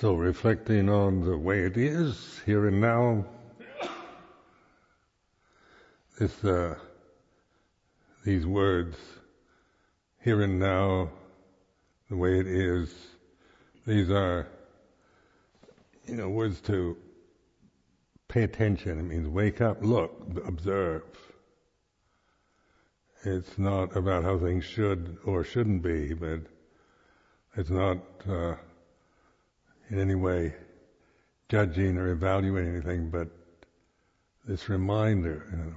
So reflecting on the way it is here and now, this uh, these words, here and now, the way it is, these are, you know, words to pay attention. It means wake up, look, observe. It's not about how things should or shouldn't be, but it's not uh, in any way judging or evaluating anything, but this reminder, you know,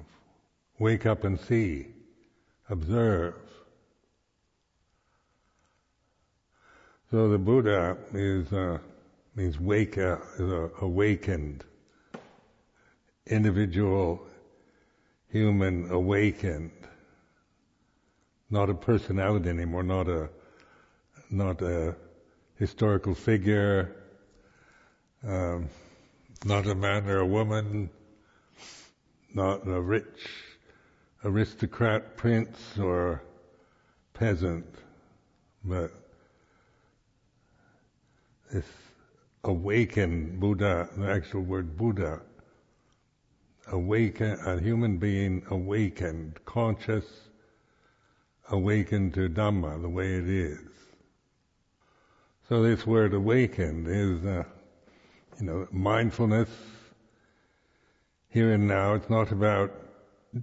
wake up and see, observe. So the Buddha is uh, means wake up, is a awakened individual, human awakened, not a personality anymore, not a not a historical figure, um, not a man or a woman, not a rich aristocrat, prince, or peasant, but this awakened Buddha, the actual word Buddha, awaken, a human being awakened, conscious, awakened to Dhamma, the way it is. So this word awakened is, uh, you know, mindfulness here and now. It's not about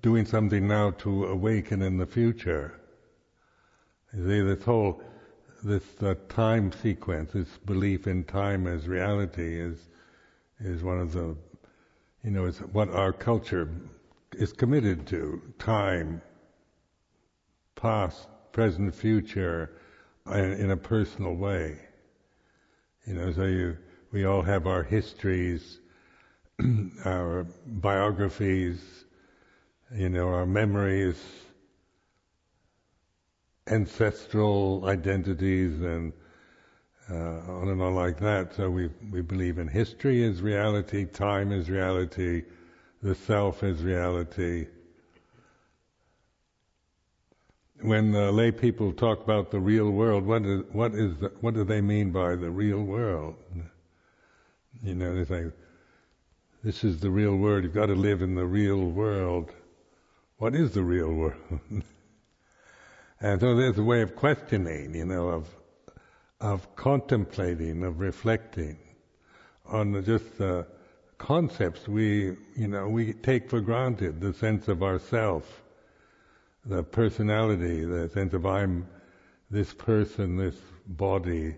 doing something now to awaken in the future. You see, this whole, this uh, time sequence, this belief in time as reality is, is one of the, you know, it's what our culture is committed to. Time, past, present, future, in a personal way. You know, so you, we all have our histories, our biographies, you know, our memories, ancestral identities, and uh, on and on like that. So we we believe in history as reality, time is reality, the self is reality. When uh, lay people talk about the real world, what is what is the, what do they mean by the real world? You know, they say this is the real world. You've got to live in the real world. What is the real world? and so there's a way of questioning, you know, of of contemplating, of reflecting on just the concepts we, you know, we take for granted, the sense of ourself the personality, the sense of I'm this person, this body,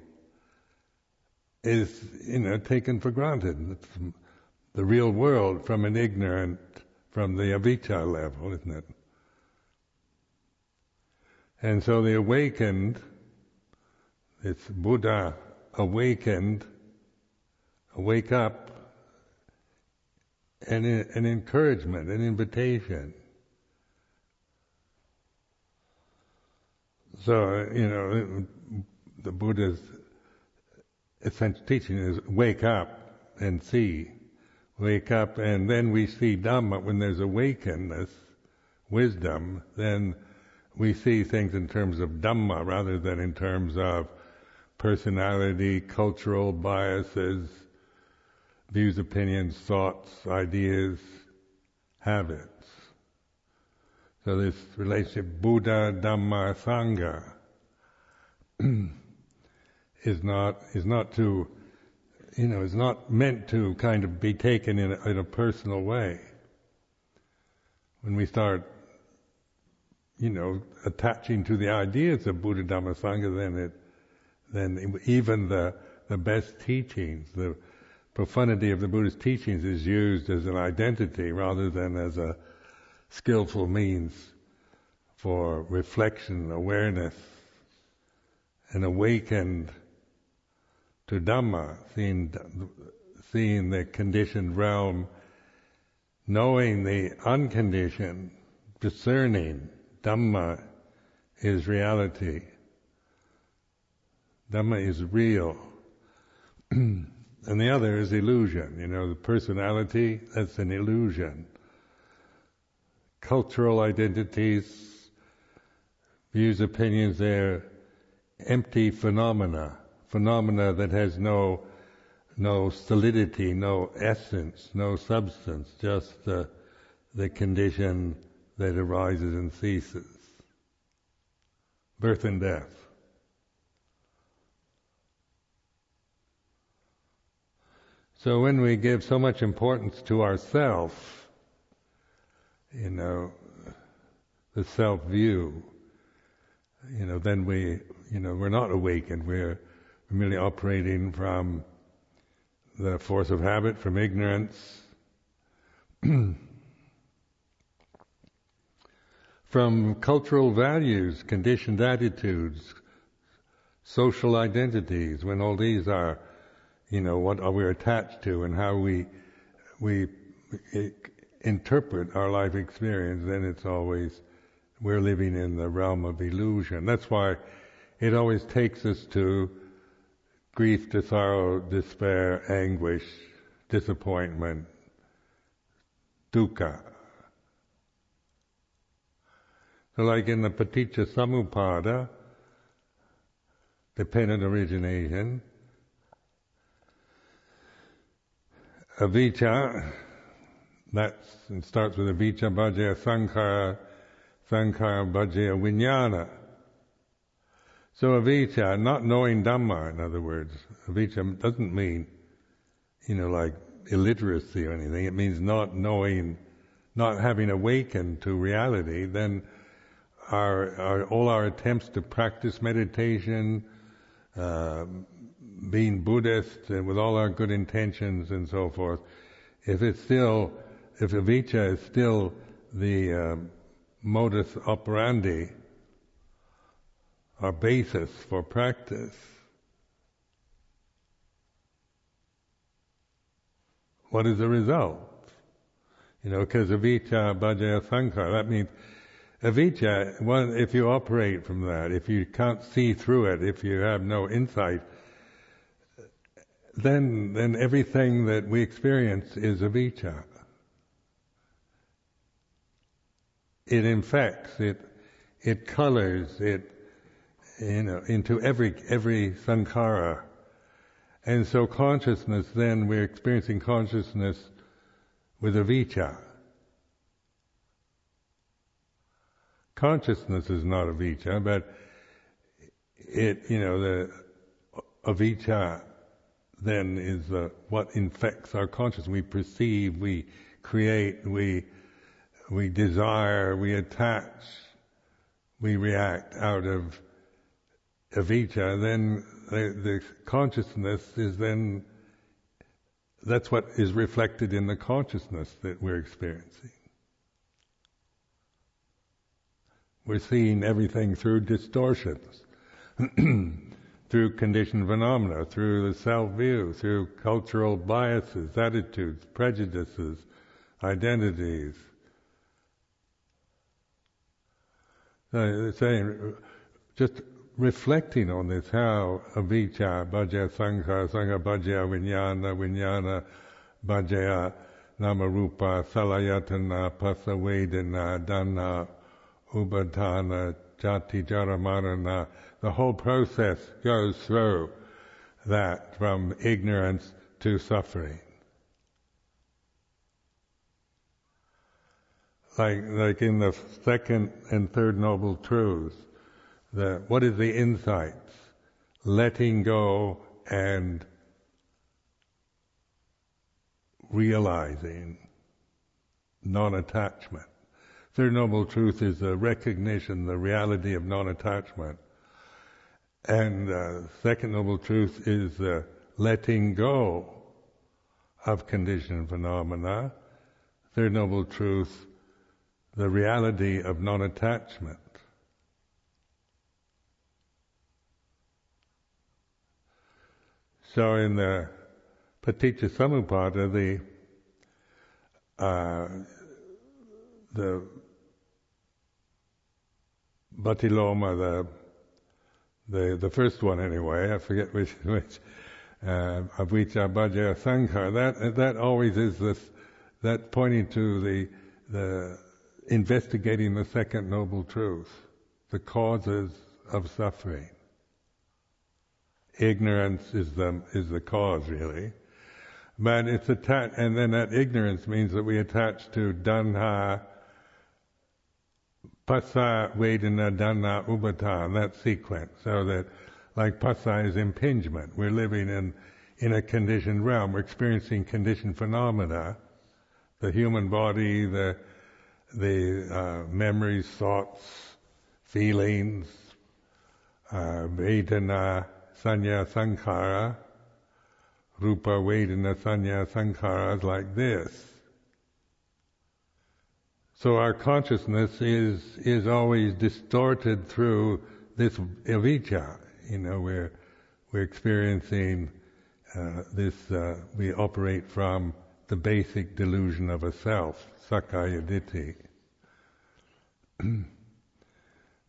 is, you know, taken for granted. The real world from an ignorant, from the avijja level, isn't it? And so the awakened, this Buddha awakened, wake up, an, an encouragement, an invitation. So, you know, the Buddha's essential teaching is wake up and see. Wake up and then we see Dhamma. When there's awakeness, wisdom, then we see things in terms of Dhamma rather than in terms of personality, cultural biases, views, opinions, thoughts, ideas, habits. So this relationship, Buddha, Dhamma, Sangha, is not is not to, you know, is not meant to kind of be taken in a, in a personal way. When we start, you know, attaching to the ideas of Buddha, Dhamma, Sangha, then it, then even the the best teachings, the profundity of the Buddha's teachings is used as an identity rather than as a skillful means for reflection, awareness, and awakened to Dhamma, seeing, seeing the conditioned realm, knowing the unconditioned, discerning Dhamma is reality. Dhamma is real. and the other is illusion. You know, the personality, that's an illusion cultural identities, views, opinions, they're empty phenomena, phenomena that has no no solidity, no essence, no substance, just the, the condition that arises and ceases. Birth and death. So when we give so much importance to ourself, you know, the self view, you know, then we, you know, we're not awakened. We're merely operating from the force of habit, from ignorance, from cultural values, conditioned attitudes, social identities, when all these are, you know, what are we attached to and how we, we interpret our life experience, then it's always, we're living in the realm of illusion. That's why it always takes us to grief to sorrow, despair, anguish, disappointment, dukkha. So like in the paticca samuppada, dependent origination, avijja, that starts with avijja, bhajya, sankhara, sankhara, bhajya, vijnana. So avijja, not knowing Dhamma, in other words, avijja doesn't mean, you know, like illiteracy or anything. It means not knowing, not having awakened to reality. Then our, our all our attempts to practice meditation, uh, being Buddhist, and with all our good intentions and so forth, if it's still, if avijja is still the uh, modus operandi, our basis for practice. What is the result? You know, because avijja, bhajya, sankhara, that means avijja, if you operate from that, if you can't see through it, if you have no insight, then, then everything that we experience is avijja. It infects, it, it colors, it into every every sankhara. And so consciousness, then we're experiencing consciousness with avijja. Consciousness is not avijja, but it, you know, the avijja then is what infects our consciousness. We perceive, we create, we, we desire, we attach, we react out of avijja, then the, the consciousness is then, that's what is reflected in the consciousness that we're experiencing. We're seeing everything through distortions, through conditioned phenomena, through the self-view, through cultural biases, attitudes, prejudices, identities. So saying, just reflecting on this, how avijja, bhajya, sankhara, sankhara, bhajya, vijnana, vijnana, bhajya, namarupa, salayatana, pasavedana, dana, upadana, jati, jaramarana, the whole process goes through that from ignorance to suffering. Like, like in the second and third noble truths, the, what is the insights? Letting go and realizing non-attachment. Third Noble Truth is the recognition, the reality of non-attachment. And uh, Second Noble Truth is the letting go of conditioned phenomena. Third Noble Truth, the reality of non-attachment. So in the Paticca the uh, the Bhattiloma, the the the first one anyway, I forget which which uh, Avijja Bhajya Sankhara. That that always is this that pointing to the the investigating the second noble truth, the causes of suffering ignorance is the is the cause really, But it's attached, and then that ignorance means that we attach to Danha, Pasa, Vedana, Dana, Upadana, that sequence. So that, like Pasa is impingement. We're living in, in a conditioned realm. We're experiencing conditioned phenomena. The human body, the, the uh, memories, thoughts, feelings, uh, Vedana, Sanya, Sankhara, Rupa, Vedana, Sanya, is like this. So our consciousness is is always distorted through this avijja. You know, we're we're experiencing uh, this. Uh, we operate from the basic delusion of a self, sakkaya ditthi.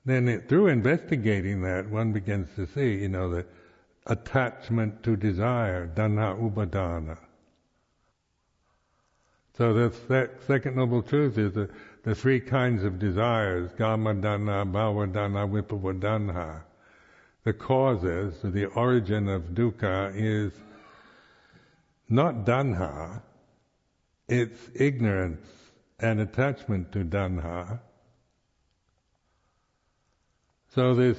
then it, through investigating that, one begins to see, you know, the attachment to desire, dana upadana. So the second noble truth is the, the three kinds of desires, gamadana, bhavadana, vibhavadanha. The causes, the origin of dukkha is not danha, it's ignorance and attachment to danha. So this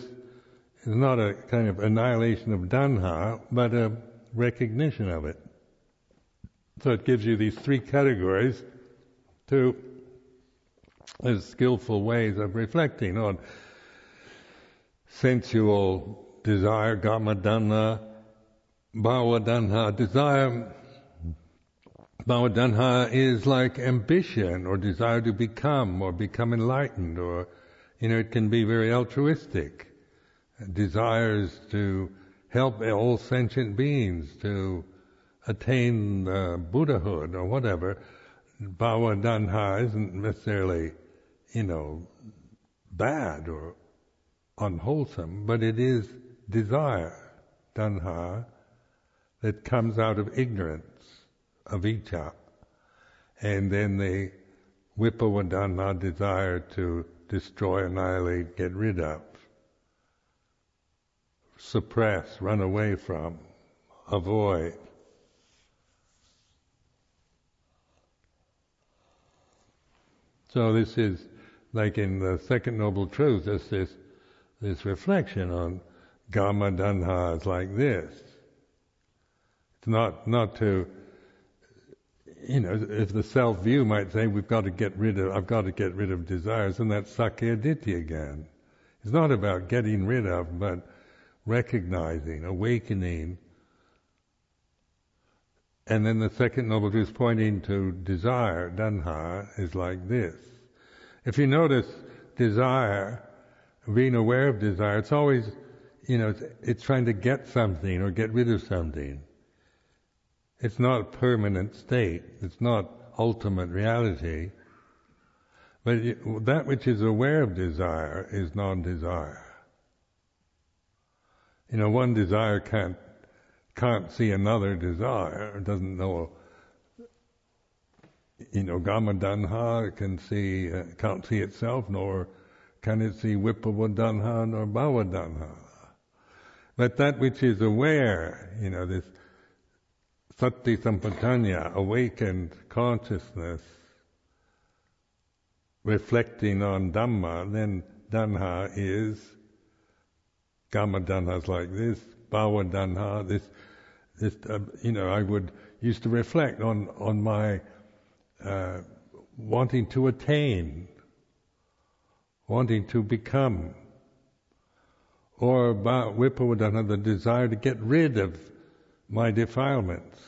is not a kind of annihilation of danha, but a recognition of it. So it gives you these three categories to as skillful ways of reflecting on sensual desire, gamadana, bhavadanha. Desire, bhavadanha is like ambition or desire to become or become enlightened or, you know, it can be very altruistic. Desires to help all sentient beings to attain uh, Buddhahood or whatever, bhava danha isn't necessarily, you know, bad or unwholesome, but it is desire, danha, that comes out of ignorance, of avijja. And then the vibhava desire to destroy, annihilate, get rid of, suppress, run away from, avoid. So this is like in the second noble truth, there's this this reflection on Gama Danha is like this. It's not not to you know, if the self view might say we've got to get rid of I've got to get rid of desires, and that's Sakkaya Ditthi again. It's not about getting rid of, but recognizing, awakening. And then the second noble truth pointing to desire, danha, is like this. If you notice desire, being aware of desire, it's always, you know, it's, it's trying to get something or get rid of something. It's not a permanent state. It's not ultimate reality. But it, that which is aware of desire is non-desire. You know, one desire can't can't see another desire, doesn't know. You know, Gama Danha can see uh, can't see itself, nor can it see Vibhava Danha nor Bhava Danha. But that which is aware, you know, this Sati Sampajanya, awakened consciousness, reflecting on Dhamma, then Danha is Kama Danha's like this, Bhava Danha, this, this, uh, you know, I would used to reflect on on my uh, wanting to attain, wanting to become, or about Vibhava the desire to get rid of my defilements,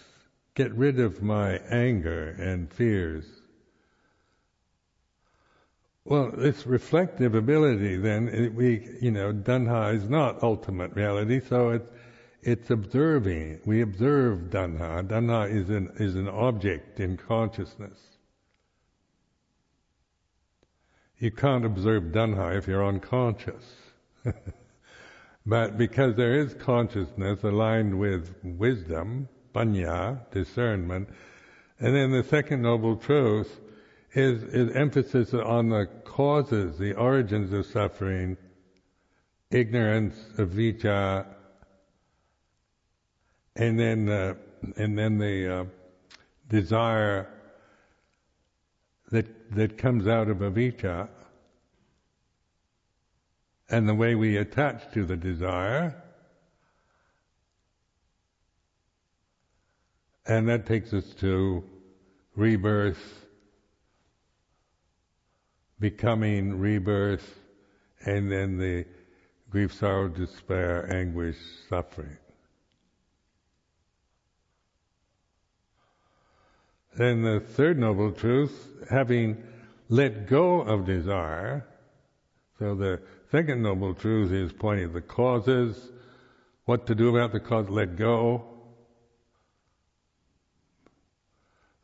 get rid of my anger and fears. Well, this reflective ability, then, we, you know, Danha is not ultimate reality, so it's, it's observing. We observe Danha. Danha is an, is an object in consciousness. You can't observe Danha if you're unconscious. but because there is consciousness aligned with wisdom, panya, discernment, and then the second noble truth is, is emphasis on the causes, the origins of suffering, ignorance, avijja, and then uh, and then the uh, desire that that comes out of avijja and the way we attach to the desire and that takes us to rebirth becoming rebirth and then the grief sorrow despair anguish suffering. Then the third noble truth, having let go of desire, so the second noble truth is pointing at the causes, what to do about the cause, let go.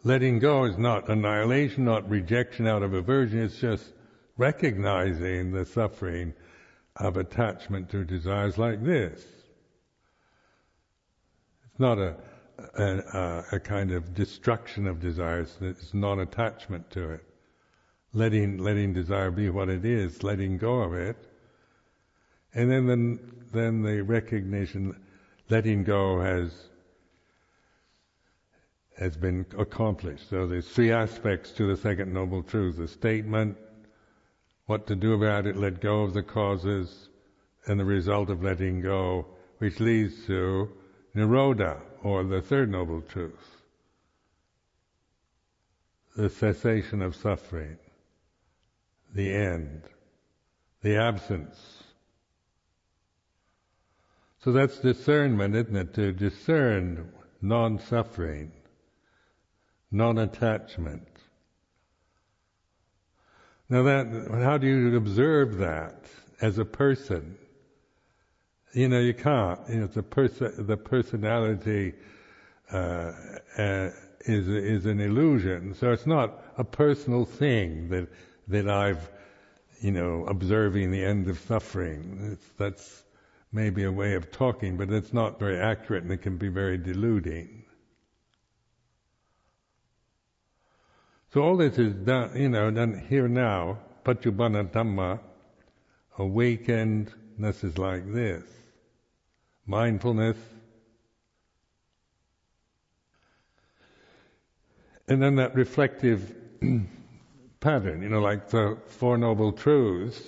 Letting go is not annihilation, not rejection out of aversion, it's just recognizing the suffering of attachment to desires like this. It's not a a, a, kind of destruction of desires. It's non-attachment to it. Letting letting desire be what it is, letting go of it, and then then then the recognition, letting go has has been accomplished. So there's three aspects to the second noble truth: the statement, what to do about it, let go of the causes, and the result of letting go, which leads to nirodha, or the third noble truth, the cessation of suffering, the end, the absence. So that's discernment, isn't it? To discern non-suffering, non-attachment. Now that, how do you observe that as a person? you know, you can't. You know, the person, the personality uh, uh, is is an illusion. So it's not a personal thing that that I've, you know, observing the end of suffering. It's, that's maybe a way of talking, but it's not very accurate, and it can be very deluding. So all this is done, you know, done here now. Paccuppanna Dhamma, awakenedness is like this mindfulness. And then that reflective pattern, you know, like the Four Noble Truths,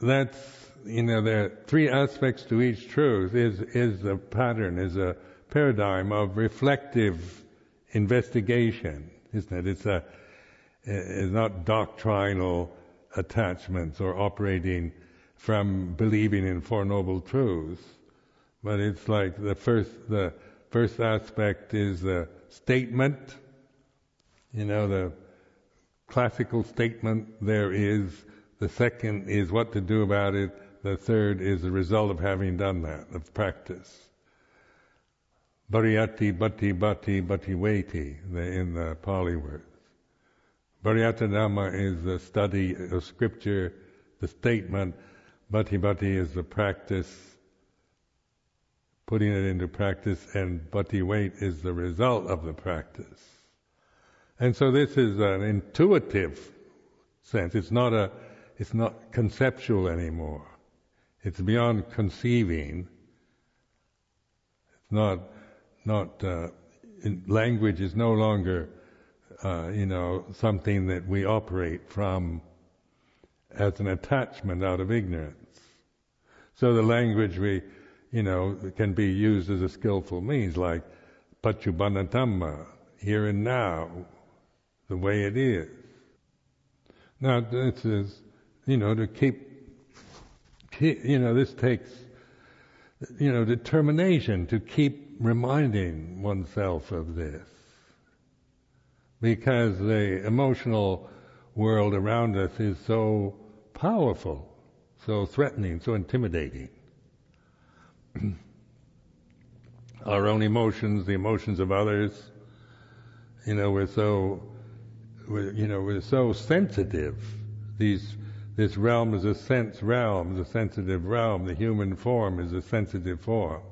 that's, you know, there are three aspects to each truth is, is a pattern, is a paradigm of reflective investigation, isn't it? It's a, it's not doctrinal attachments or operating from believing in Four Noble Truths. But it's like the first, the first aspect is the statement, you know, the classical statement there is. The second is what to do about it. The third is the result of having done that, of practice. Pariyatti, bhatti, bhatti, bhatti, veti, in the Pali words. Pariyatti Dhamma is the study of scripture, the statement. Bhatti, bhatti is the practice putting it into practice, and bhatti is the result of the practice. And so this is an intuitive sense. It's not a, it's not conceptual anymore. It's beyond conceiving. It's not, not, uh, language is no longer, uh, you know, something that we operate from as an attachment out of ignorance. So the language we you know, can be used as a skillful means, like paccuppanna here and now, the way it is. Now, this is, you know, to keep, you know, this takes, you know, determination to keep reminding oneself of this. Because the emotional world around us is so powerful, so threatening, so intimidating. our own emotions, the emotions of others. You know, we're so, we're, you know, we're so sensitive. These, this realm is a sense realm, the sensitive realm. The human form is a sensitive form.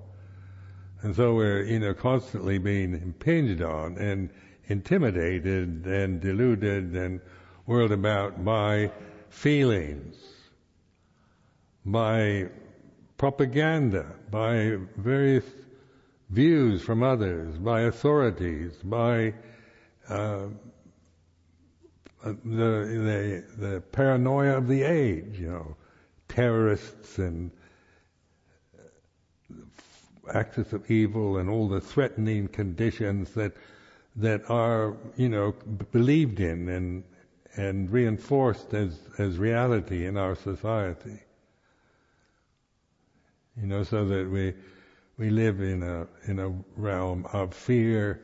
And so we're, you know, constantly being impinged on and intimidated and deluded and whirled about by feelings, by propaganda, by various views from others, by authorities, by uh, the, the the paranoia of the age, you know, terrorists and axis of evil and all the threatening conditions that that are you know believed in and and reinforced as as reality in our society. You know, so that we we live in a in a realm of fear,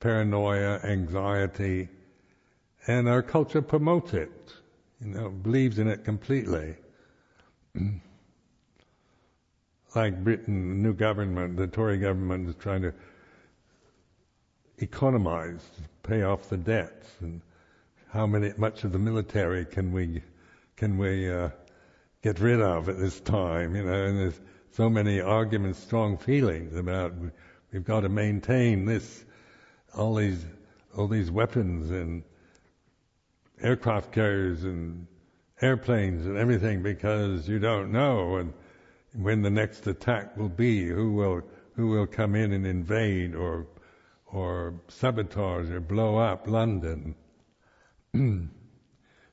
paranoia, anxiety, and our culture promotes it. You know, believes in it completely. like Britain, the new government, the Tory government is trying to economize, pay off the debts, and how many, much of the military can we, can we uh, get rid of at this time? You know, and there's so many arguments, strong feelings about we've got to maintain this, all these, all these weapons and aircraft carriers and airplanes and everything because you don't know and when the next attack will be, who will who will come in and invade or or sabotage or blow up London.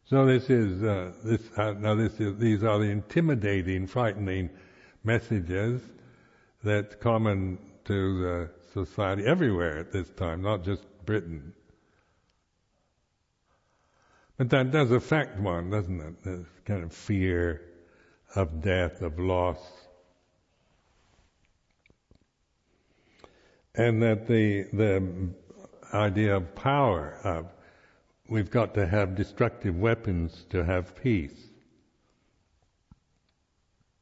so this is uh, this uh, now this is, these are the intimidating, frightening messages that's common to the society everywhere at this time, not just Britain. But that does affect one, doesn't it? This kind of fear of death, of loss. And that the, the idea of power, of we've got to have destructive weapons to have peace.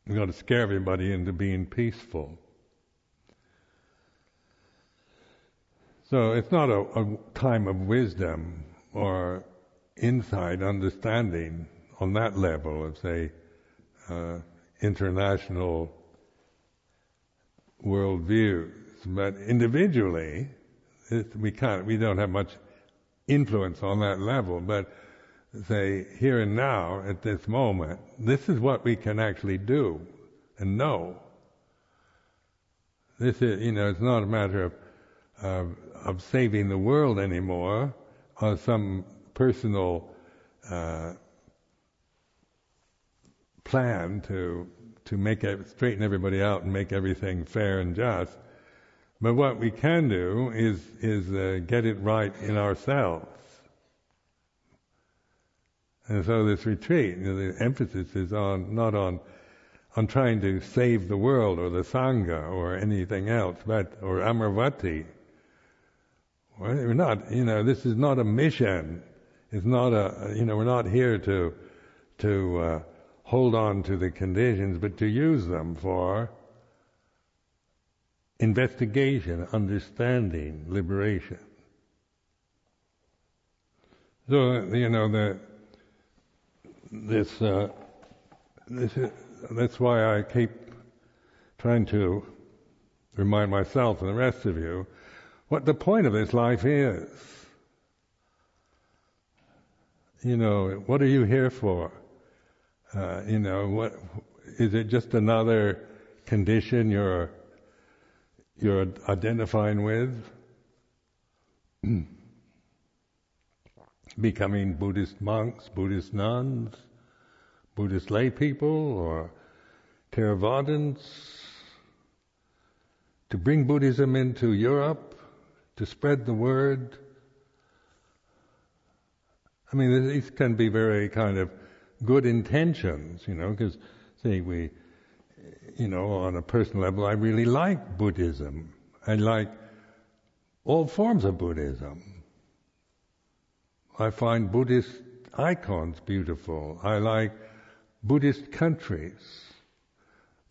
We've got to scare everybody into being peaceful. So it's not a, a time of wisdom or insight, understanding on that level of, say, uh, international worldviews, but individually, it, we can't, we don't have much influence on that level, but say here and now, at this moment, this is what we can actually do and know. This is, you know, it's not a matter of, of, of saving the world anymore or some personal uh, plan to to make it, straighten everybody out and make everything fair and just. But what we can do is is uh, get it right in ourselves. And so this retreat, you know, the emphasis is on not on on trying to save the world or the sangha or anything else, but or Amaravati. We're not, you know, this is not a mission. It's not a, you know, we're not here to to uh, hold on to the conditions, but to use them for investigation, understanding, liberation. So you know that this uh, this is, that's why I keep trying to remind myself and the rest of you what the point of this life is. You know, what are you here for? Uh, you know, what is it? Just another condition you're you're identifying with? Becoming Buddhist monks, Buddhist nuns, Buddhist lay people, or Theravadins, to bring Buddhism into Europe, to spread the word. I mean, these can be very kind of good intentions, you know, because, say, we, you know, on a personal level, I really like Buddhism. I like all forms of Buddhism. I find Buddhist icons beautiful. I like Buddhist countries.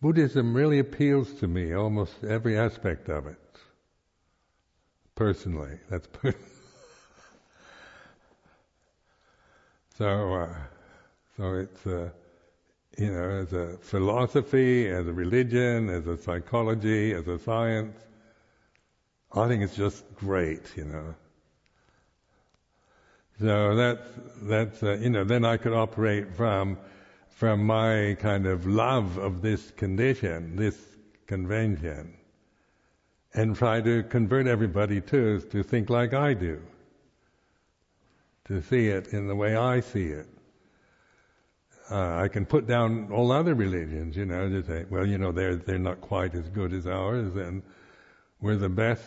Buddhism really appeals to me, almost every aspect of it. Personally, that's per- so. Uh, so it's a, you know, as a philosophy, as a religion, as a psychology, as a science, I think it's just great, you know. So that's that's uh, you know then I could operate from from my kind of love of this condition, this convention, and try to convert everybody to to think like I do, to see it in the way I see it. Uh, I can put down all other religions, you know, to say, well, you know, they're they're not quite as good as ours, and we're the best.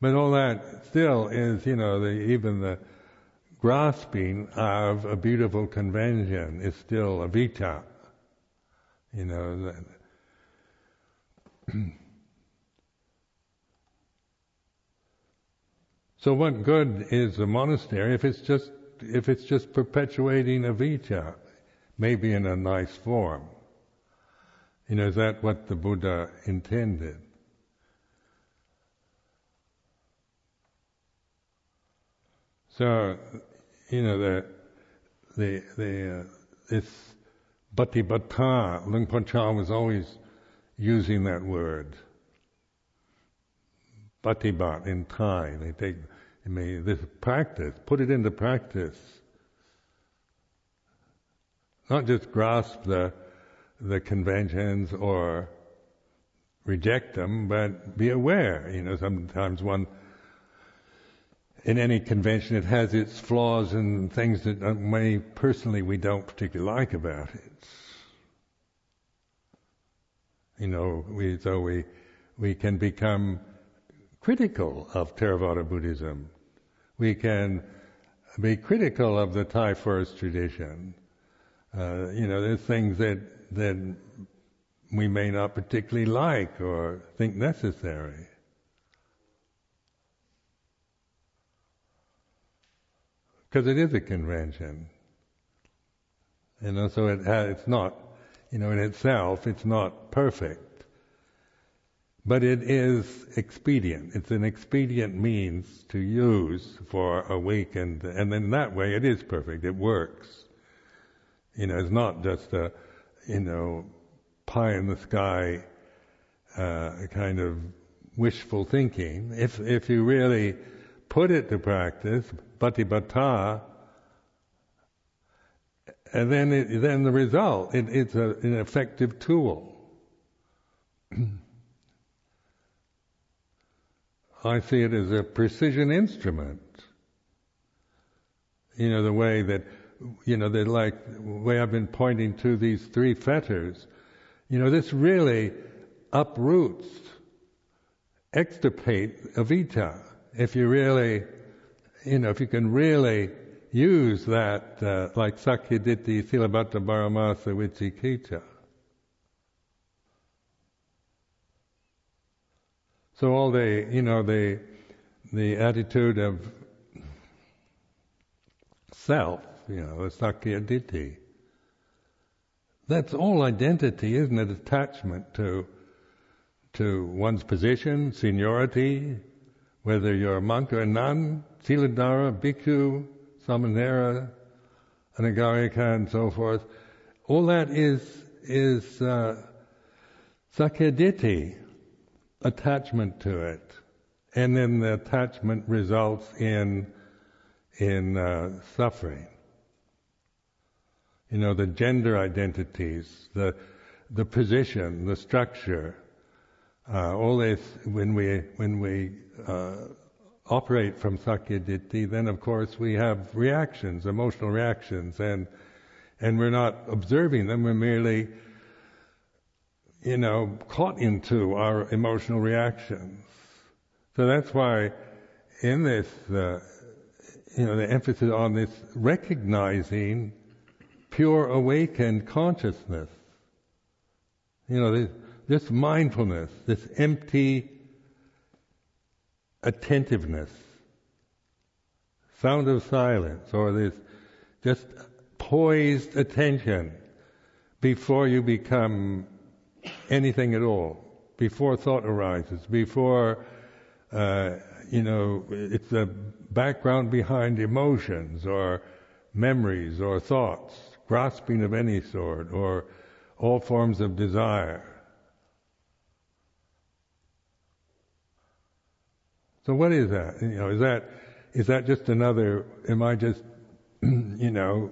But all that still is, you know, the, even the grasping of a beautiful convention is still a vita. You know. so what good is a monastery if it's just if it's just perpetuating avijja, maybe in a nice form? You know, is that what the Buddha intended? So, you know, the the the uh, this bhatibhatta, Luang Por Chah was always using that word. Bhatibat in Thai. They take I mean, this practice, put it into practice. Not just grasp the the conventions or reject them, but be aware. You know, sometimes one in any convention it has its flaws and things that uh, may personally we don't particularly like about it. You know, we so we we can become critical of Theravada Buddhism. We can be critical of the Thai forest tradition. Uh, you know, there's things that that we may not particularly like or think necessary. Because it is a convention. Know, so it it's not, you know, in itself, it's not perfect. But it is expedient. It's an expedient means to use for awakened, and in that way it is perfect. It works. You know, it's not just a, you know, pie in the sky uh, kind of wishful thinking. If if you really put it to practice, bhatibhatta, and then it, then the result, it, it's a, an effective tool. I see it as a precision instrument. You know, the way that, you know, that like, the way I've been pointing to these three fetters, you know, this really uproots, extirpate avijja. If you really, you know, if you can really use that, uh, like Sakyaditi Silabbata Paramasa Vicikiccha. So all the, you know, the, the attitude of self, you know, the Sakyaditi, that's all identity, isn't it? Attachment to, to one's position, seniority, whether you're a monk or a nun, Siladhara, Bhikkhu, Samanera, Anagarika, and so forth. All that is, is, uh, Sakyaditi, attachment to it, and then the attachment results in in uh, suffering. You know, the gender identities, the the position, the structure, uh, all this. When we when we uh, operate from sakyaditi, then of course we have reactions, emotional reactions, and and we're not observing them. We're merely you know, caught into our emotional reactions. So that's why in this, uh, you know, the emphasis on this recognizing pure awakened consciousness. You know, this, this mindfulness, this empty attentiveness, sound of silence, or this just poised attention before you become anything at all, before thought arises, before, uh, you know, it's the background behind emotions or memories or thoughts, grasping of any sort, or all forms of desire. So what is that? You know, is that is that just another? Am I just, you know,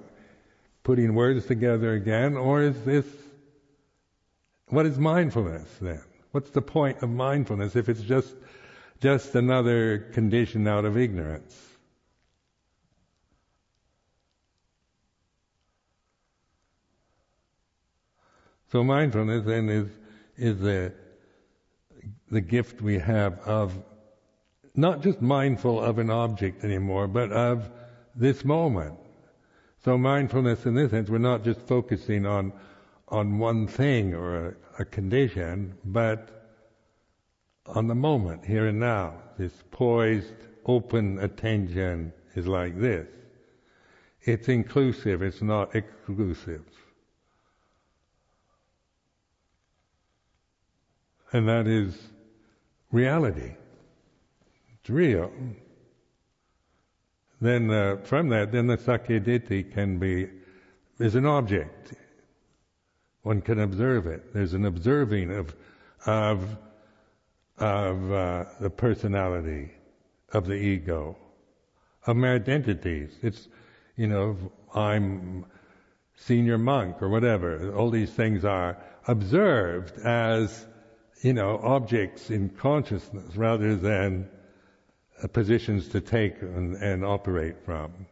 putting words together again, or is this what is mindfulness then? What's the point of mindfulness if it's just just another condition out of ignorance? So mindfulness then is is the the gift we have of not just mindful of an object anymore, but of this moment. So mindfulness in this sense, we're not just focusing on on one thing or a, a condition, but on the moment, here and now. This poised, open attention is like this. It's inclusive, it's not exclusive. And that is reality. It's real. Then uh, from that, then the sakkayaditthi can be, is an object. One can observe it. There's an observing of, of, of uh, the personality, of the ego, of my identities. It's, you know, I'm senior monk or whatever. All these things are observed as, you know, objects in consciousness rather than uh, positions to take and, and operate from.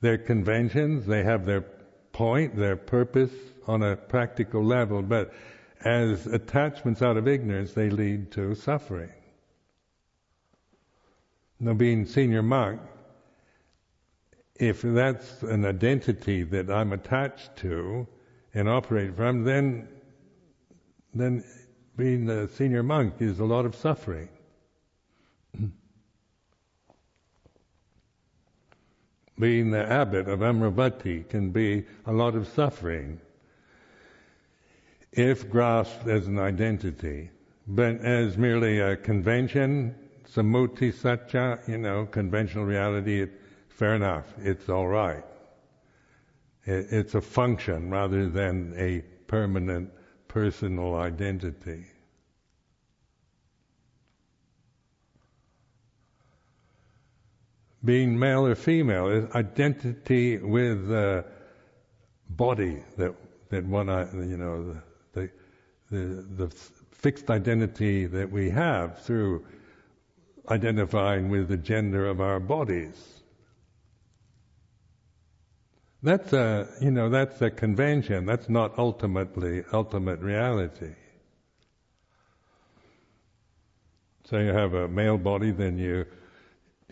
They're conventions, they have their point, their purpose, on a practical level, but as attachments out of ignorance, they lead to suffering. Now, being senior monk, if that's an identity that I'm attached to and operate from, then then being a senior monk is a lot of suffering. being the abbot of Amaravati can be a lot of suffering if grasped as an identity, but as merely a convention, samuti satya, you know, conventional reality, it, fair enough, it's all right. It, it's a function rather than a permanent personal identity. Being male or female is identity with the body that that one, you know, the, the fixed identity that we have through identifying with the gender of our bodies. That's a, you know, that's a convention. That's not ultimately ultimate reality. So you have a male body, then you,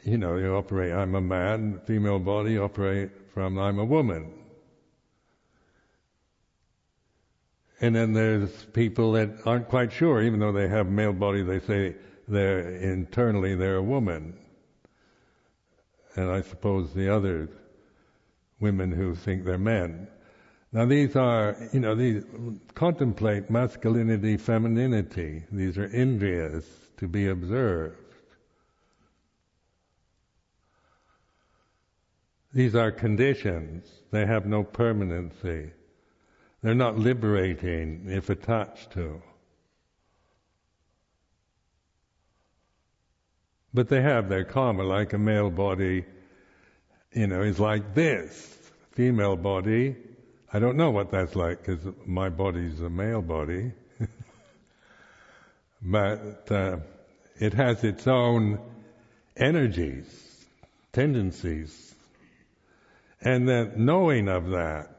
you know, you operate. I'm a man. Female body operate from I'm a woman. And then there's people that aren't quite sure, even though they have male body, they say they're internally they're a woman. And I suppose the other women who think they're men. Now these are, you know, these contemplate masculinity, femininity. These are indriyas to be observed. These are conditions. They have no permanency. They're not liberating if attached to. But they have their karma, like a male body, you know, is like this. Female body, I don't know what that's like because my body's a male body. but uh, it has its own energies, tendencies. And the knowing of that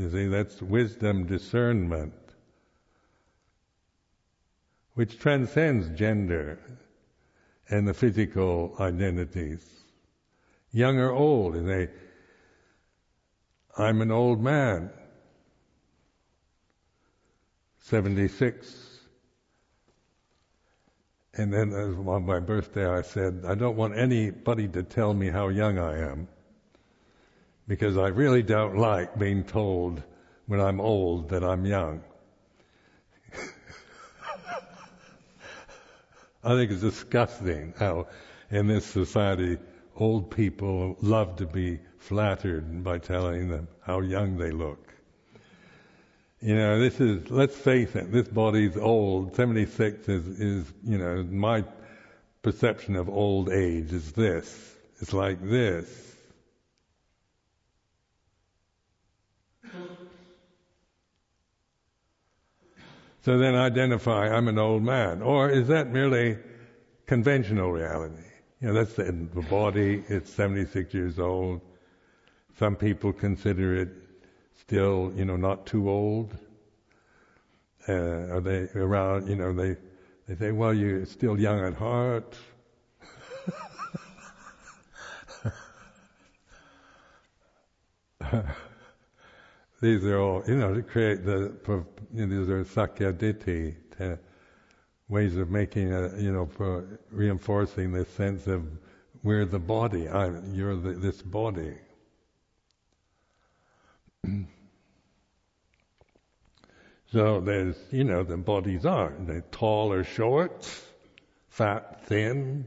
you see, that's wisdom discernment, which transcends gender and the physical identities. Young or old, and they, I'm an old man, 76. And then on my birthday I said, I don't want anybody to tell me how young I am because I really don't like being told when I'm old that I'm young. I think it's disgusting how in this society old people love to be flattered by telling them how young they look. You know, this is, let's face it, this body's old. 76 is, is, you know, my perception of old age is this. It's like this. So then identify, I'm an old man. Or is that merely conventional reality? You know, that's the, the body, it's 76 years old. Some people consider it still, you know, not too old. Uh, are they around, you know, they, they say, well, you're still young at heart. these are all, you know, to create the, you know, these are sakkayaditthi, ways of making a, you know, for reinforcing this sense of we're the body, I'm, you're the, this body. so there's, you know, the bodies are, they're tall or short, fat, thin,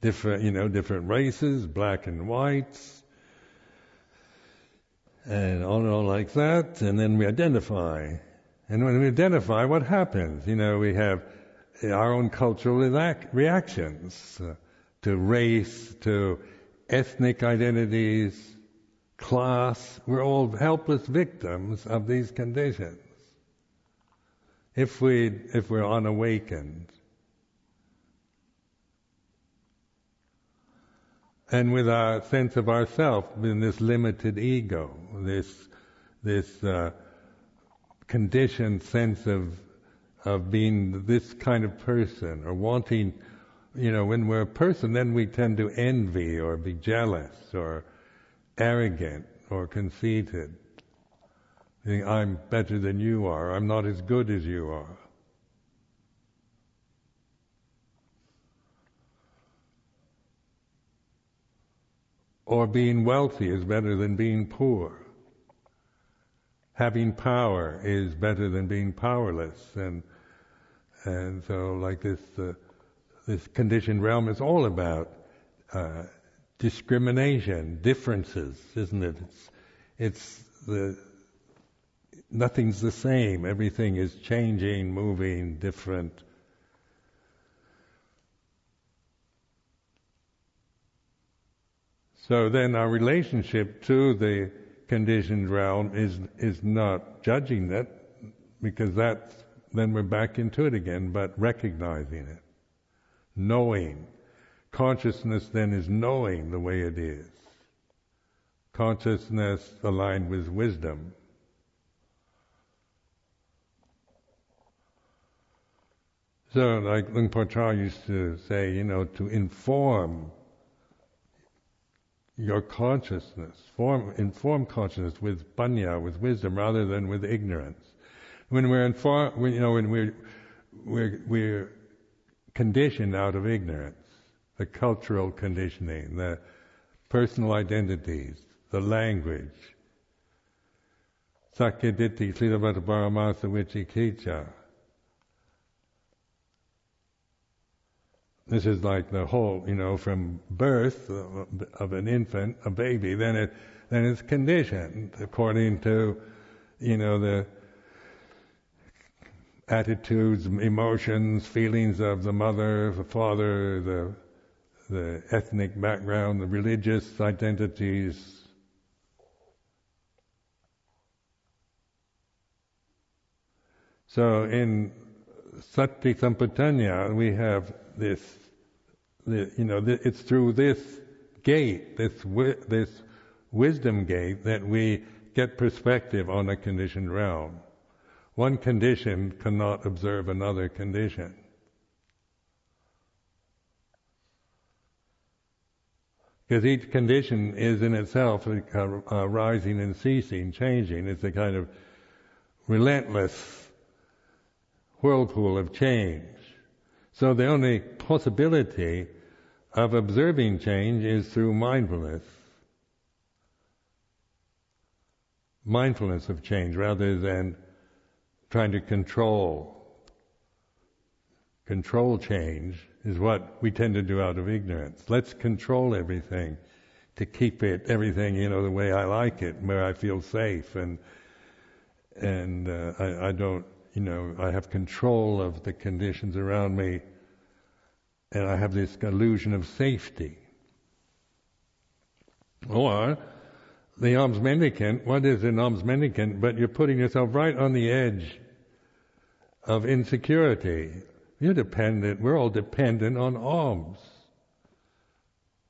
different, you know, different races, black and whites, and on and on like that, and then we identify. And when we identify, what happens? You know, we have our own cultural reactions uh, to race, to ethnic identities, class. We're all helpless victims of these conditions. If we, if we're unawakened. And with our sense of ourself in this limited ego, this this uh, conditioned sense of of being this kind of person or wanting, you know, when we're a person, then we tend to envy or be jealous or arrogant or conceited. I'm better than you are. I'm not as good as you are. Or being wealthy is better than being poor. Having power is better than being powerless, and and so like this uh, this conditioned realm is all about uh, discrimination, differences, isn't it? It's, it's the nothing's the same. Everything is changing, moving, different. So then our relationship to the conditioned realm is is not judging it, because that's then we're back into it again, but recognizing it, knowing. Consciousness then is knowing the way it is. Consciousness aligned with wisdom. So, like Luang Por Chah used to say, you know, to inform your consciousness, form, inform consciousness with panya, with wisdom, rather than with ignorance. When we're informed, you know, when we're, we're, we're conditioned out of ignorance, the cultural conditioning, the personal identities, the language, silabbata paramasa vicikiccha, This is like the whole, you know, from birth of an infant, a baby, then it then it's conditioned according to, you know, the attitudes, emotions, feelings of the mother, the father, the the ethnic background, the religious identities. So in Sati Sampajanya, we have this, the, you know, the, it's through this gate, this wi- this wisdom gate, that we get perspective on a conditioned realm. One condition cannot observe another condition. Because each condition is in itself a rising and ceasing, changing. It's a kind of relentless whirlpool of change. So the only possibility of observing change is through mindfulness. Mindfulness of change rather than trying to control. Control change is what we tend to do out of ignorance. Let's control everything to keep it, everything, you know, the way I like it, where I feel safe and, and, uh, I, I don't you know, I have control of the conditions around me, and I have this illusion of safety. Or the alms mendicant, what is an alms mendicant? But you're putting yourself right on the edge of insecurity. You're dependent, we're all dependent on alms.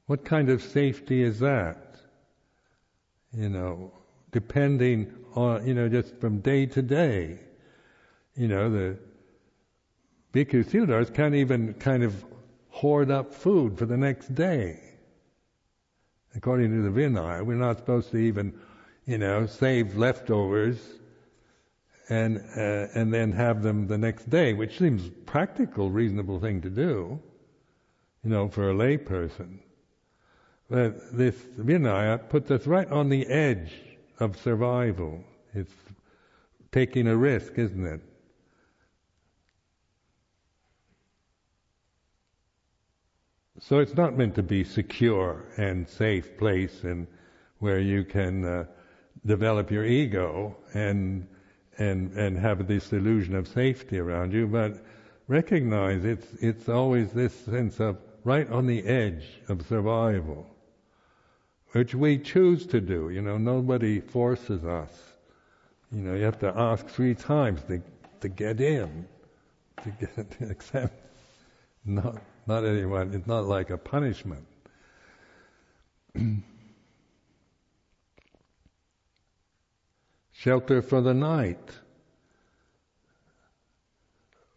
What kind of safety is that? You know, depending on, you know, just from day to day. You know, the Bhikkhu Sivadars can't even kind of hoard up food for the next day. According to the Vinaya, we're not supposed to even, you know, save leftovers and uh, and then have them the next day, which seems practical, reasonable thing to do, you know, for a layperson. But this Vinaya puts us right on the edge of survival. It's taking a risk, isn't it? So it's not meant to be secure and safe place and where you can uh, develop your ego and and and have this illusion of safety around you, but recognize it's it's always this sense of right on the edge of survival, which we choose to do. You know, nobody forces us. You know, you have to ask three times to to get in, to get to accept. Not not anyone. It's not like a punishment. Shelter for the night.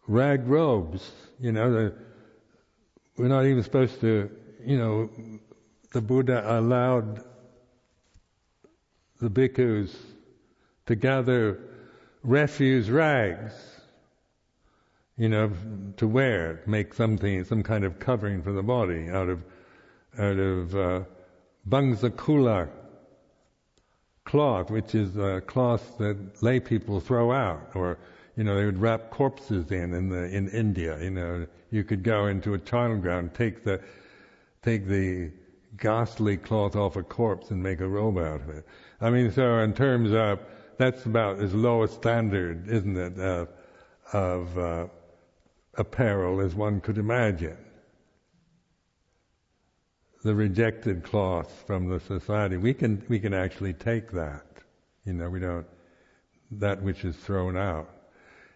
Rag robes. You know, the, we're not even supposed to, you know, the Buddha allowed the bhikkhus to gather refuse rags you know, to wear, make something, some kind of covering for the body out of, out of uh, bangsa cloth, which is a cloth that lay people throw out, or you know, they would wrap corpses in in the in India. You know, you could go into a charnel ground, take the take the ghastly cloth off a corpse and make a robe out of it. I mean, so in terms of that's about as low a standard, isn't it, uh, of uh, apparel as one could imagine. The rejected cloth from the society, we can we can actually take that. You know, we don't that which is thrown out.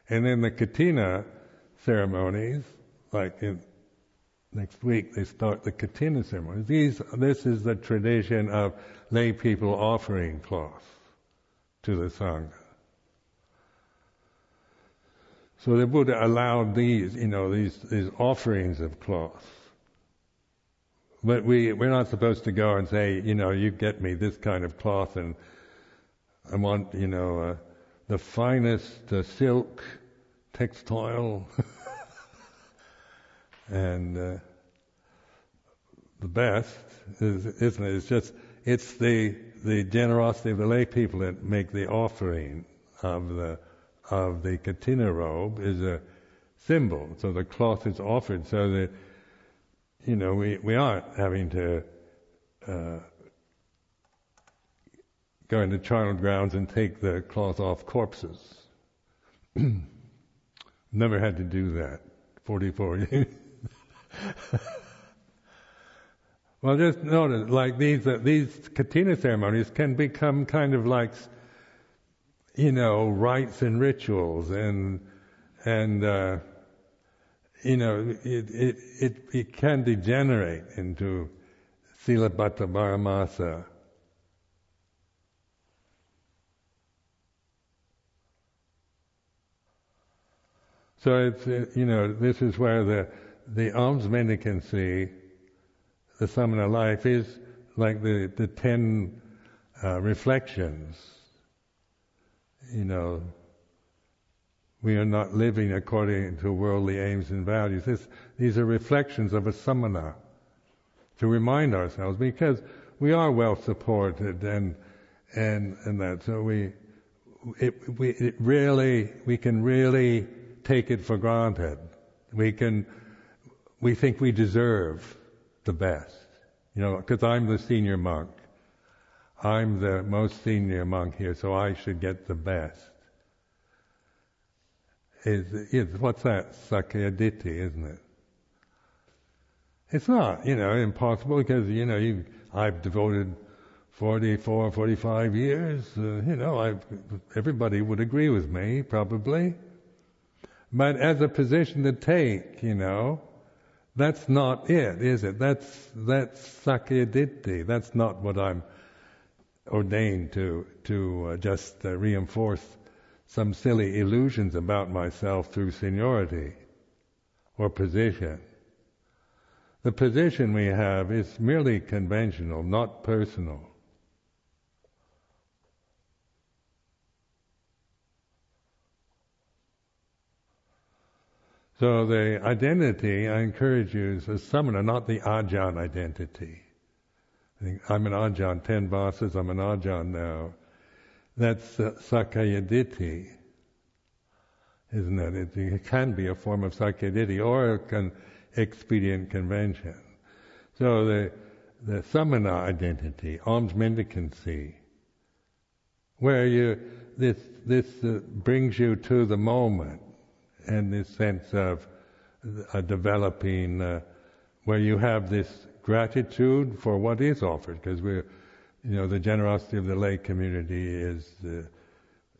And then the katina ceremonies, like in, next week they start the katina ceremonies. These this is the tradition of lay people offering cloth to the sangha. So the Buddha allowed these, you know, these, these offerings of cloth. But we, we're not supposed to go and say, you know, you get me this kind of cloth and I want, you know, uh, the finest uh, silk textile and uh, the best, is, isn't it? It's just, it's the, the generosity of the lay people that make the offering of the of the katina robe is a symbol. So the cloth is offered so that, you know, we, we aren't having to uh, go into charnel grounds and take the cloth off corpses. Never had to do that. 44 years. well, just notice, like these, uh, these katina ceremonies can become kind of like you know, rites and rituals and, and, uh, you know, it, it, it, it can degenerate into Silabbata Paramasa. So it's, you know, this is where the, the alms mendicancy, the samana life is like the, the ten uh, reflections you know, we are not living according to worldly aims and values. This, these are reflections of a samana to remind ourselves because we are well supported and and and that so we it we it really we can really take it for granted. We can we think we deserve the best, you know, because I'm the senior monk. I'm the most senior monk here, so I should get the best. Is, is what's that? Sakkaya isn't it? It's not, you know, impossible because, you know, you, I've devoted 44, 45 years, uh, you know, I've, everybody would agree with me, probably. but as a position to take, you know, that's not it, is it? That's that's sakkayaditthi. That's not what I'm ordained to to uh, just uh, reinforce some silly illusions about myself through seniority or position. The position we have is merely conventional, not personal. So the identity, I encourage you, is a samana, not the ajahn identity. I'm an ajahn, ten bosses, I'm an ajahn now. That's uh, sakkayaditthi, isn't it? it? it? can be a form of sakkayaditthi or an expedient convention. So the the samana identity, alms mendicancy, where you this this uh, brings you to the moment and this sense of uh, developing uh, where you have this gratitude for what is offered because we're you know the generosity of the lay community is uh,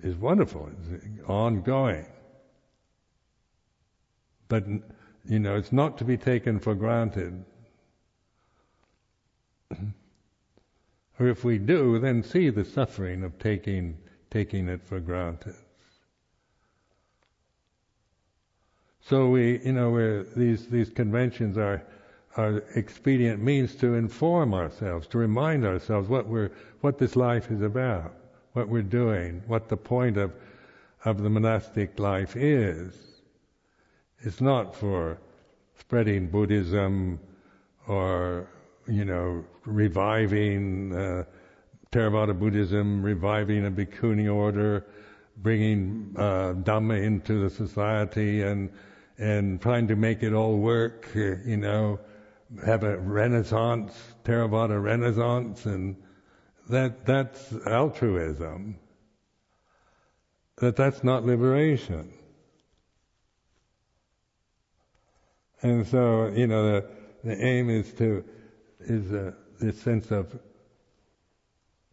is wonderful it's ongoing. But you know it's not to be taken for granted. Or if we do then see the suffering of taking taking it for granted. So we, you know, these these conventions are are expedient means to inform ourselves, to remind ourselves what we're what this life is about, what we're doing, what the point of of the monastic life is. It's not for spreading Buddhism or you know reviving uh, Theravada Buddhism, reviving a bhikkhuni order, bringing uh, Dhamma into the society and and trying to make it all work, you know, have a renaissance, Theravada renaissance, and that that's altruism. That that's not liberation. And so, you know, the the aim is to is a, this sense of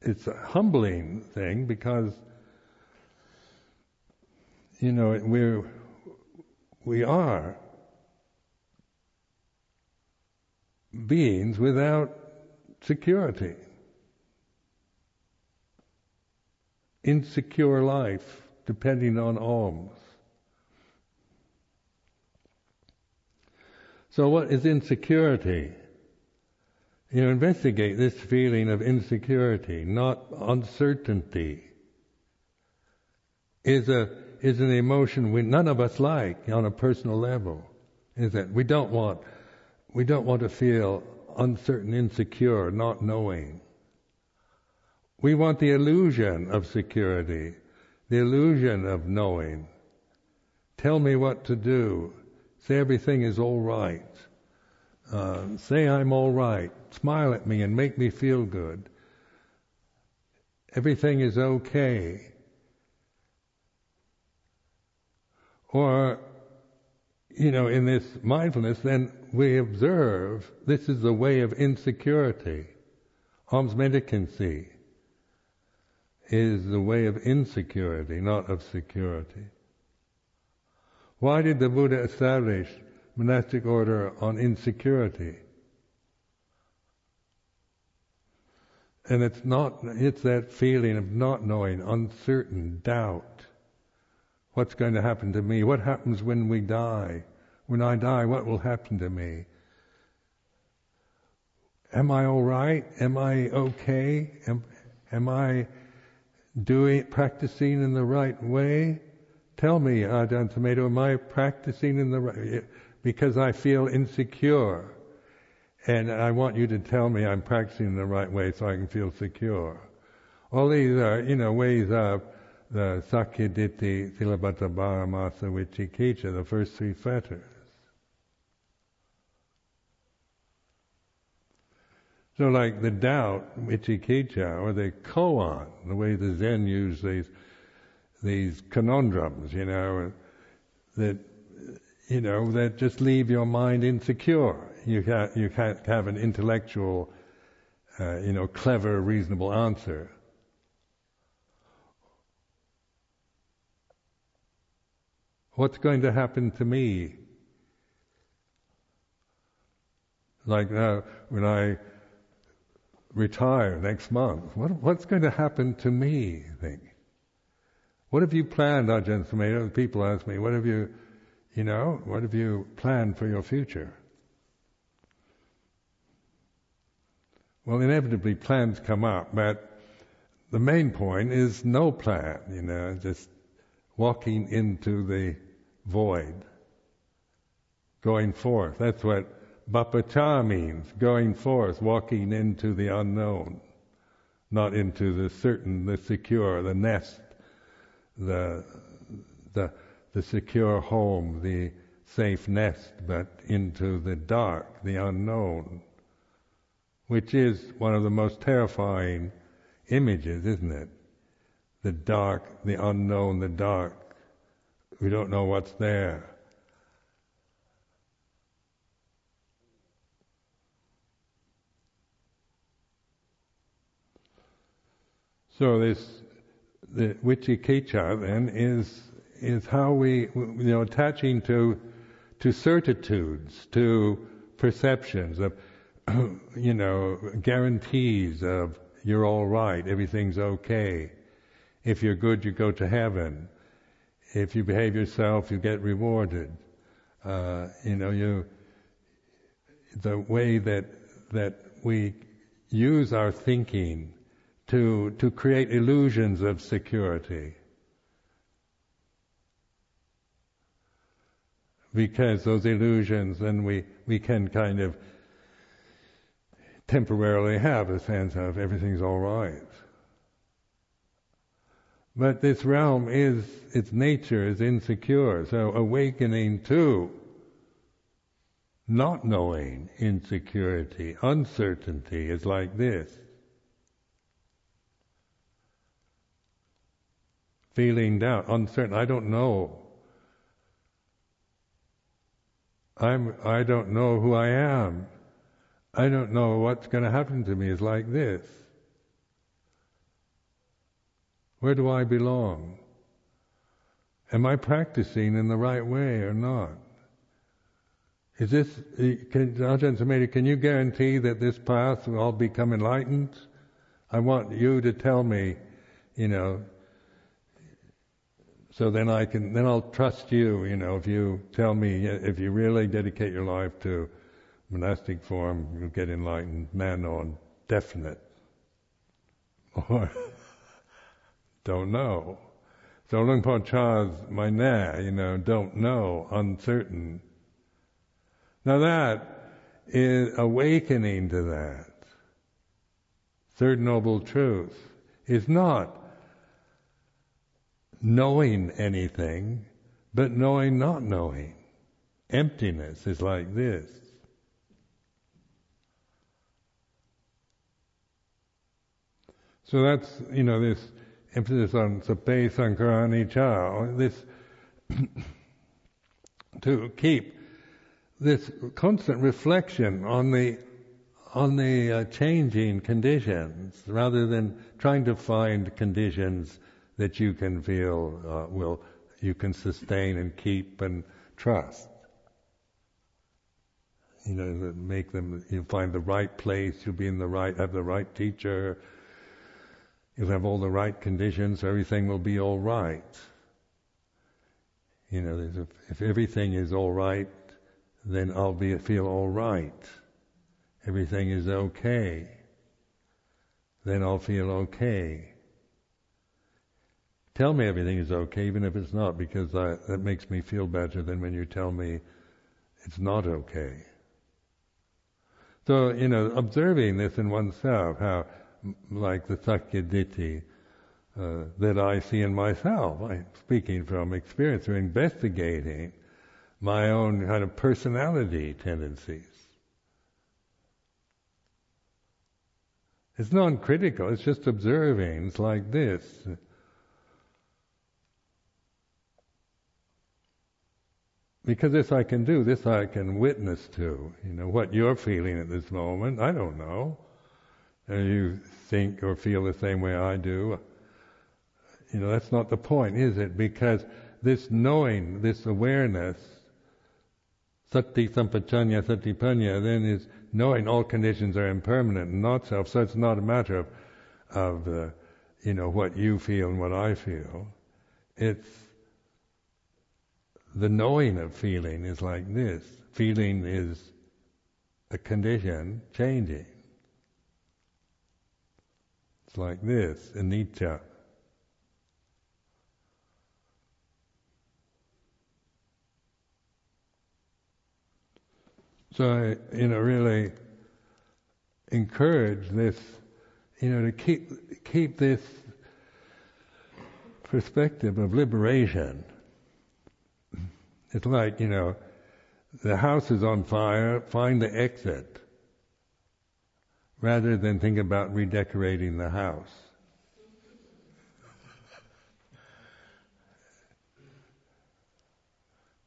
it's a humbling thing because you know we're we are beings without security. Insecure life depending on alms. So what is insecurity? You know, investigate this feeling of insecurity, not uncertainty. Is a is an emotion we none of us like on a personal level. Is that we don't want we don't want to feel uncertain, insecure, not knowing. We want the illusion of security, the illusion of knowing. Tell me what to do. Say everything is all right. Uh, say I'm all right. Smile at me and make me feel good. Everything is okay. Or, you know, in this mindfulness, then we observe this is the way of insecurity. Alms mendicancy is the way of insecurity, not of security. Why did the Buddha establish monastic order on insecurity? And it's not, it's that feeling of not knowing, uncertain, doubt. What's going to happen to me? What happens when we die? When I die, what will happen to me? Am I all right? Am I okay? Am, am I doing, practicing in the right way? Tell me, uh, Ajahn Sumedho, am I practicing in the right, because I feel insecure. And I want you to tell me I'm practicing in the right way so I can feel secure. All these are, you know, ways of the Sakkayaditthi, Silabbata Paramasa Vicikiccha, the first three fetters. So like the doubt, Vicikiccha, or the koan, the way the Zen use these, these conundrums, you know, that, you know, that just leave your mind insecure. You can't, you can't have an intellectual, uh, you know, clever, reasonable answer. What's going to happen to me? Like now, when I retire next month, what, what's going to happen to me? Think. What have you planned, uh, Ajahn uh, Sumedho? People ask me, what have you, you know, what have you planned for your future? Well, inevitably plans come up, but the main point is no plan, you know, just walking into the void, going forth. That's what pabbajja means, going forth, walking into the unknown, not into the certain, the secure, the nest, the, the, the secure home, the safe nest, but into the dark, the unknown which is one of the most terrifying images, isn't it? The dark, the unknown, the dark. We don't know what's there. So this, the vicikiccha then is is how we, you know, attaching to to certitudes, to perceptions of you know, guarantees of you're all right, everything's okay. If you're good, you go to heaven. If you behave yourself, you get rewarded. Uh, you know, you the way that that we use our thinking to to create illusions of security. Because those illusions, then we, we can kind of temporarily have a sense of everything's all right. But this realm is, its nature is insecure, so awakening to not knowing insecurity, uncertainty is like this. Feeling doubt, uncertain, I don't know. I'm, I don't know who I am. I don't know what's going to happen to me is like this. Where do I belong? Am I practicing in the right way or not? Is this, can, Ajahn Sumedho, can you guarantee that this path will all become enlightened? I want you to tell me, you know, so then I can, then I'll trust you, you know, if you tell me, if you really dedicate your life to monastic form, you'll get enlightened, man on definite. Or, don't know. So Luang Por Chah's my na, you know, don't know, uncertain. Now that is awakening to that. Third Noble Truth is not knowing anything, but knowing not knowing. Emptiness is like this. So that's, you know, this emphasis on sabbe sankhara anicca, this to keep this constant reflection on the on the uh, changing conditions, rather than trying to find conditions that you can feel uh, will you can sustain and keep and trust. You know, make them you find the right place, you'll be in the right, have the right teacher, you'll have all the right conditions, everything will be all right. You know, if, if everything is all right, then I'll be feel all right. Everything is okay. Then I'll feel okay. Tell me everything is okay, even if it's not, because I, that makes me feel better than when you tell me it's not okay. So, you know, observing this in oneself, how like the Sakkaya uh, that I see in myself. I'm speaking from experience or investigating my own kind of personality tendencies. It's non-critical, it's just observing. It's like this. Because this I can do, this I can witness to. You know, what you're feeling at this moment, I don't know you think or feel the same way I do. You know, that's not the point, is it? Because this knowing, this awareness, sati sampajanya satipanya, then is knowing all conditions are impermanent and not self. So it's not a matter of, of uh, you know, what you feel and what I feel. It's the knowing of feeling is like this. Feeling is a condition changing. Like this, anicca. So I, you know, really encourage this, you know, to keep keep this perspective of liberation. It's like, you know, the house is on fire, find the exit, rather than think about redecorating the house.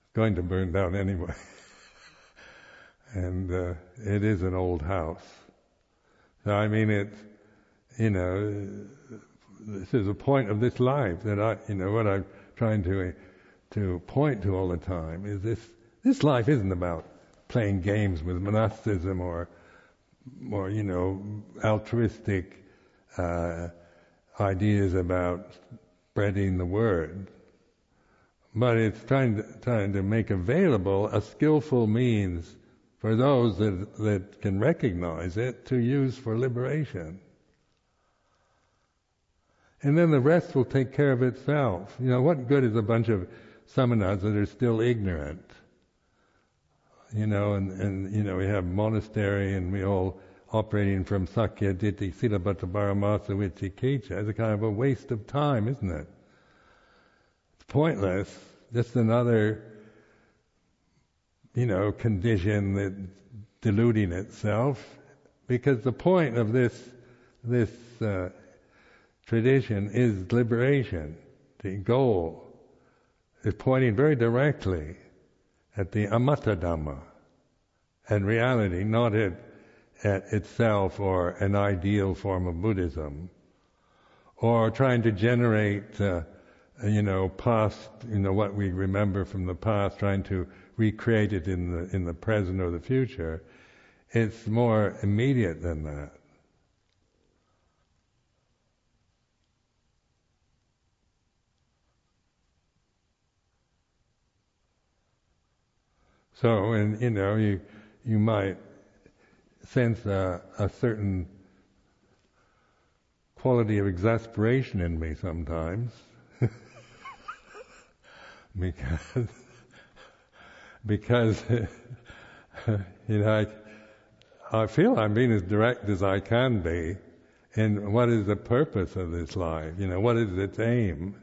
It's going to burn down anyway. and uh, it is an old house. So I mean, it's, you know, this is a point of this life that I, you know, what I'm trying to to point to all the time is this this life isn't about playing games with monasticism or or you know altruistic uh, ideas about spreading the word, but it's trying to, trying to make available a skillful means for those that that can recognize it to use for liberation and then the rest will take care of itself. You know, what good is a bunch of samanas that are still ignorant? You know, and, and you know, we have monastery and we all operating from Sakkayaditthi Silabbata Paramasa Vicikiccha. It's a kind of a waste of time, isn't it? It's pointless. Just another, you know, condition that deluding itself. Because the point of this, this uh, tradition is liberation. The goal is pointing very directly at the amata dhamma and reality, not at, at itself or an ideal form of Buddhism, or trying to generate, uh, you know, past, you know, what we remember from the past, trying to recreate it in the in the present or the future. It's more immediate than that. So, and you know, you you might sense a, a certain quality of exasperation in me sometimes, because because you know I, I feel I'm being as direct as I can be. And what is the purpose of this life? You know, what is its aim?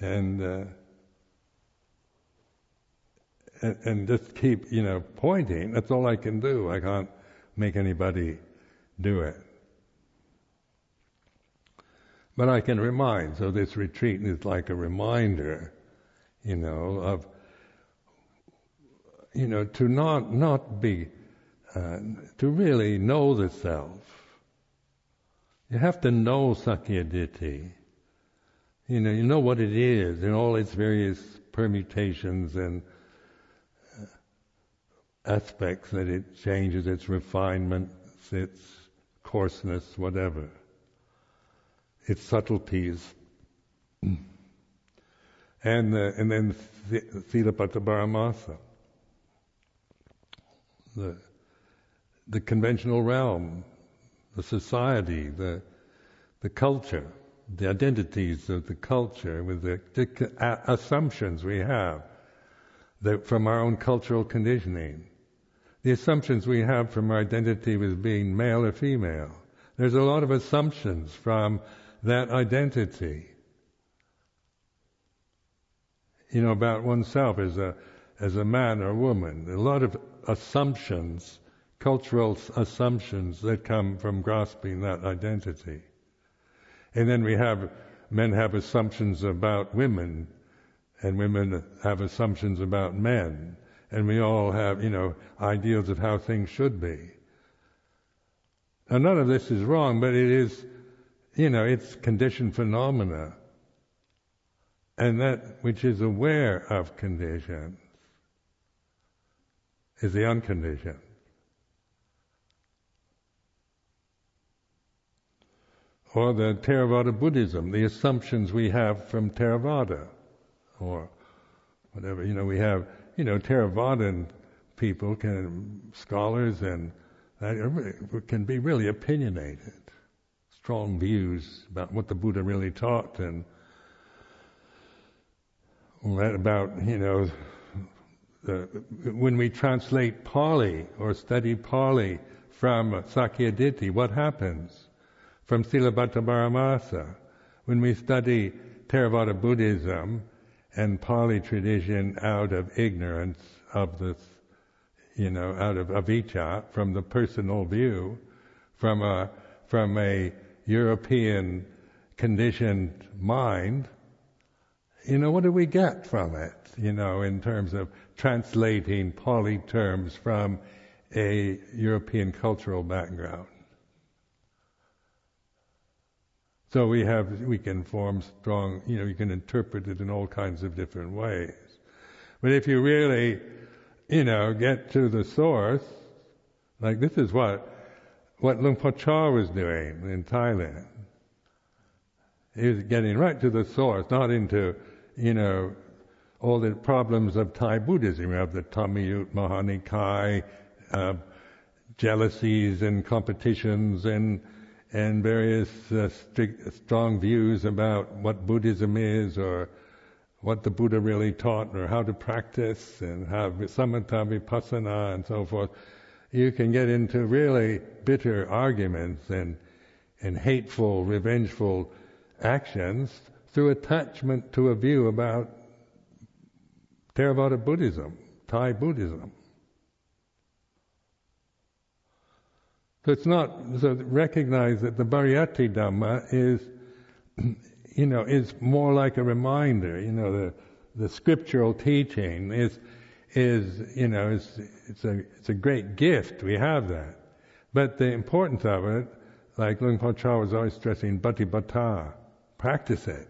And uh, and, and just keep, you know, pointing. That's all I can do. I can't make anybody do it. But I can remind. So this retreat is like a reminder, you know, of, you know, to not not be, uh, to really know the self. You have to know Sakkayaditthi. You know, you know what it is in all its various permutations and aspects that it changes, its refinement, its coarseness, whatever, its subtleties. and, uh, and then Silabbata Paramasa, the, the conventional realm, the society, the, the culture, the identities of the culture with the, the assumptions we have that from our own cultural conditioning the assumptions we have from our identity with being male or female. There's a lot of assumptions from that identity. You know, about oneself as a, as a man or a woman. A lot of assumptions, cultural assumptions that come from grasping that identity. And then we have, men have assumptions about women, and women have assumptions about men and we all have, you know, ideals of how things should be. Now, none of this is wrong, but it is, you know, it's conditioned phenomena. And that which is aware of conditions is the unconditioned. Or the Theravada Buddhism, the assumptions we have from Theravada, or whatever. You know, we have, you know, Theravadan people, can scholars, and that can be really opinionated, strong views about what the Buddha really taught, and about, you know, the, when we translate Pali or study Pali from Sakkayaditthi, what happens? From Silabbata Paramasa, when we study Theravada Buddhism and Pali tradition out of ignorance of this, you know, out of avijja, from the personal view, from a, from a European conditioned mind, you know, what do we get from it? You know, in terms of translating Pali terms from a European cultural background. So we have, we can form strong, you know, you can interpret it in all kinds of different ways. But if you really, you know, get to the source, like this is what, what Luang Por Chah was doing in Thailand. He was getting right to the source, not into, you know, all the problems of Thai Buddhism. We have the Dhammayut Mahanikai, uh, jealousies and competitions and and various uh, strict, strong views about what Buddhism is or what the Buddha really taught or how to practice and how samatha vipassana and so forth. You can get into really bitter arguments and and hateful, revengeful actions through attachment to a view about Theravada Buddhism, Thai Buddhism. So it's not, so recognize that the Pariyatti Dhamma is, you know, is more like a reminder, you know, the, the scriptural teaching is, is, you know, it's, it's a, it's a great gift, we have that. But the importance of it, like Luang Por Chah was always stressing, patipatti, practice it.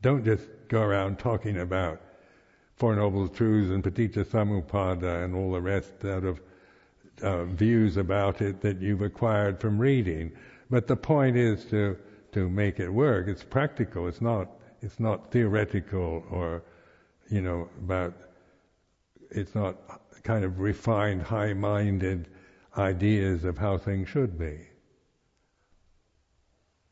Don't just go around talking about Four Noble Truths and Paticca Samuppada and all the rest out of uh, views about it that you've acquired from reading. But the point is to to make it work. It's practical. It's not it's not theoretical or you know about it's not kind of refined, high-minded ideas of how things should be.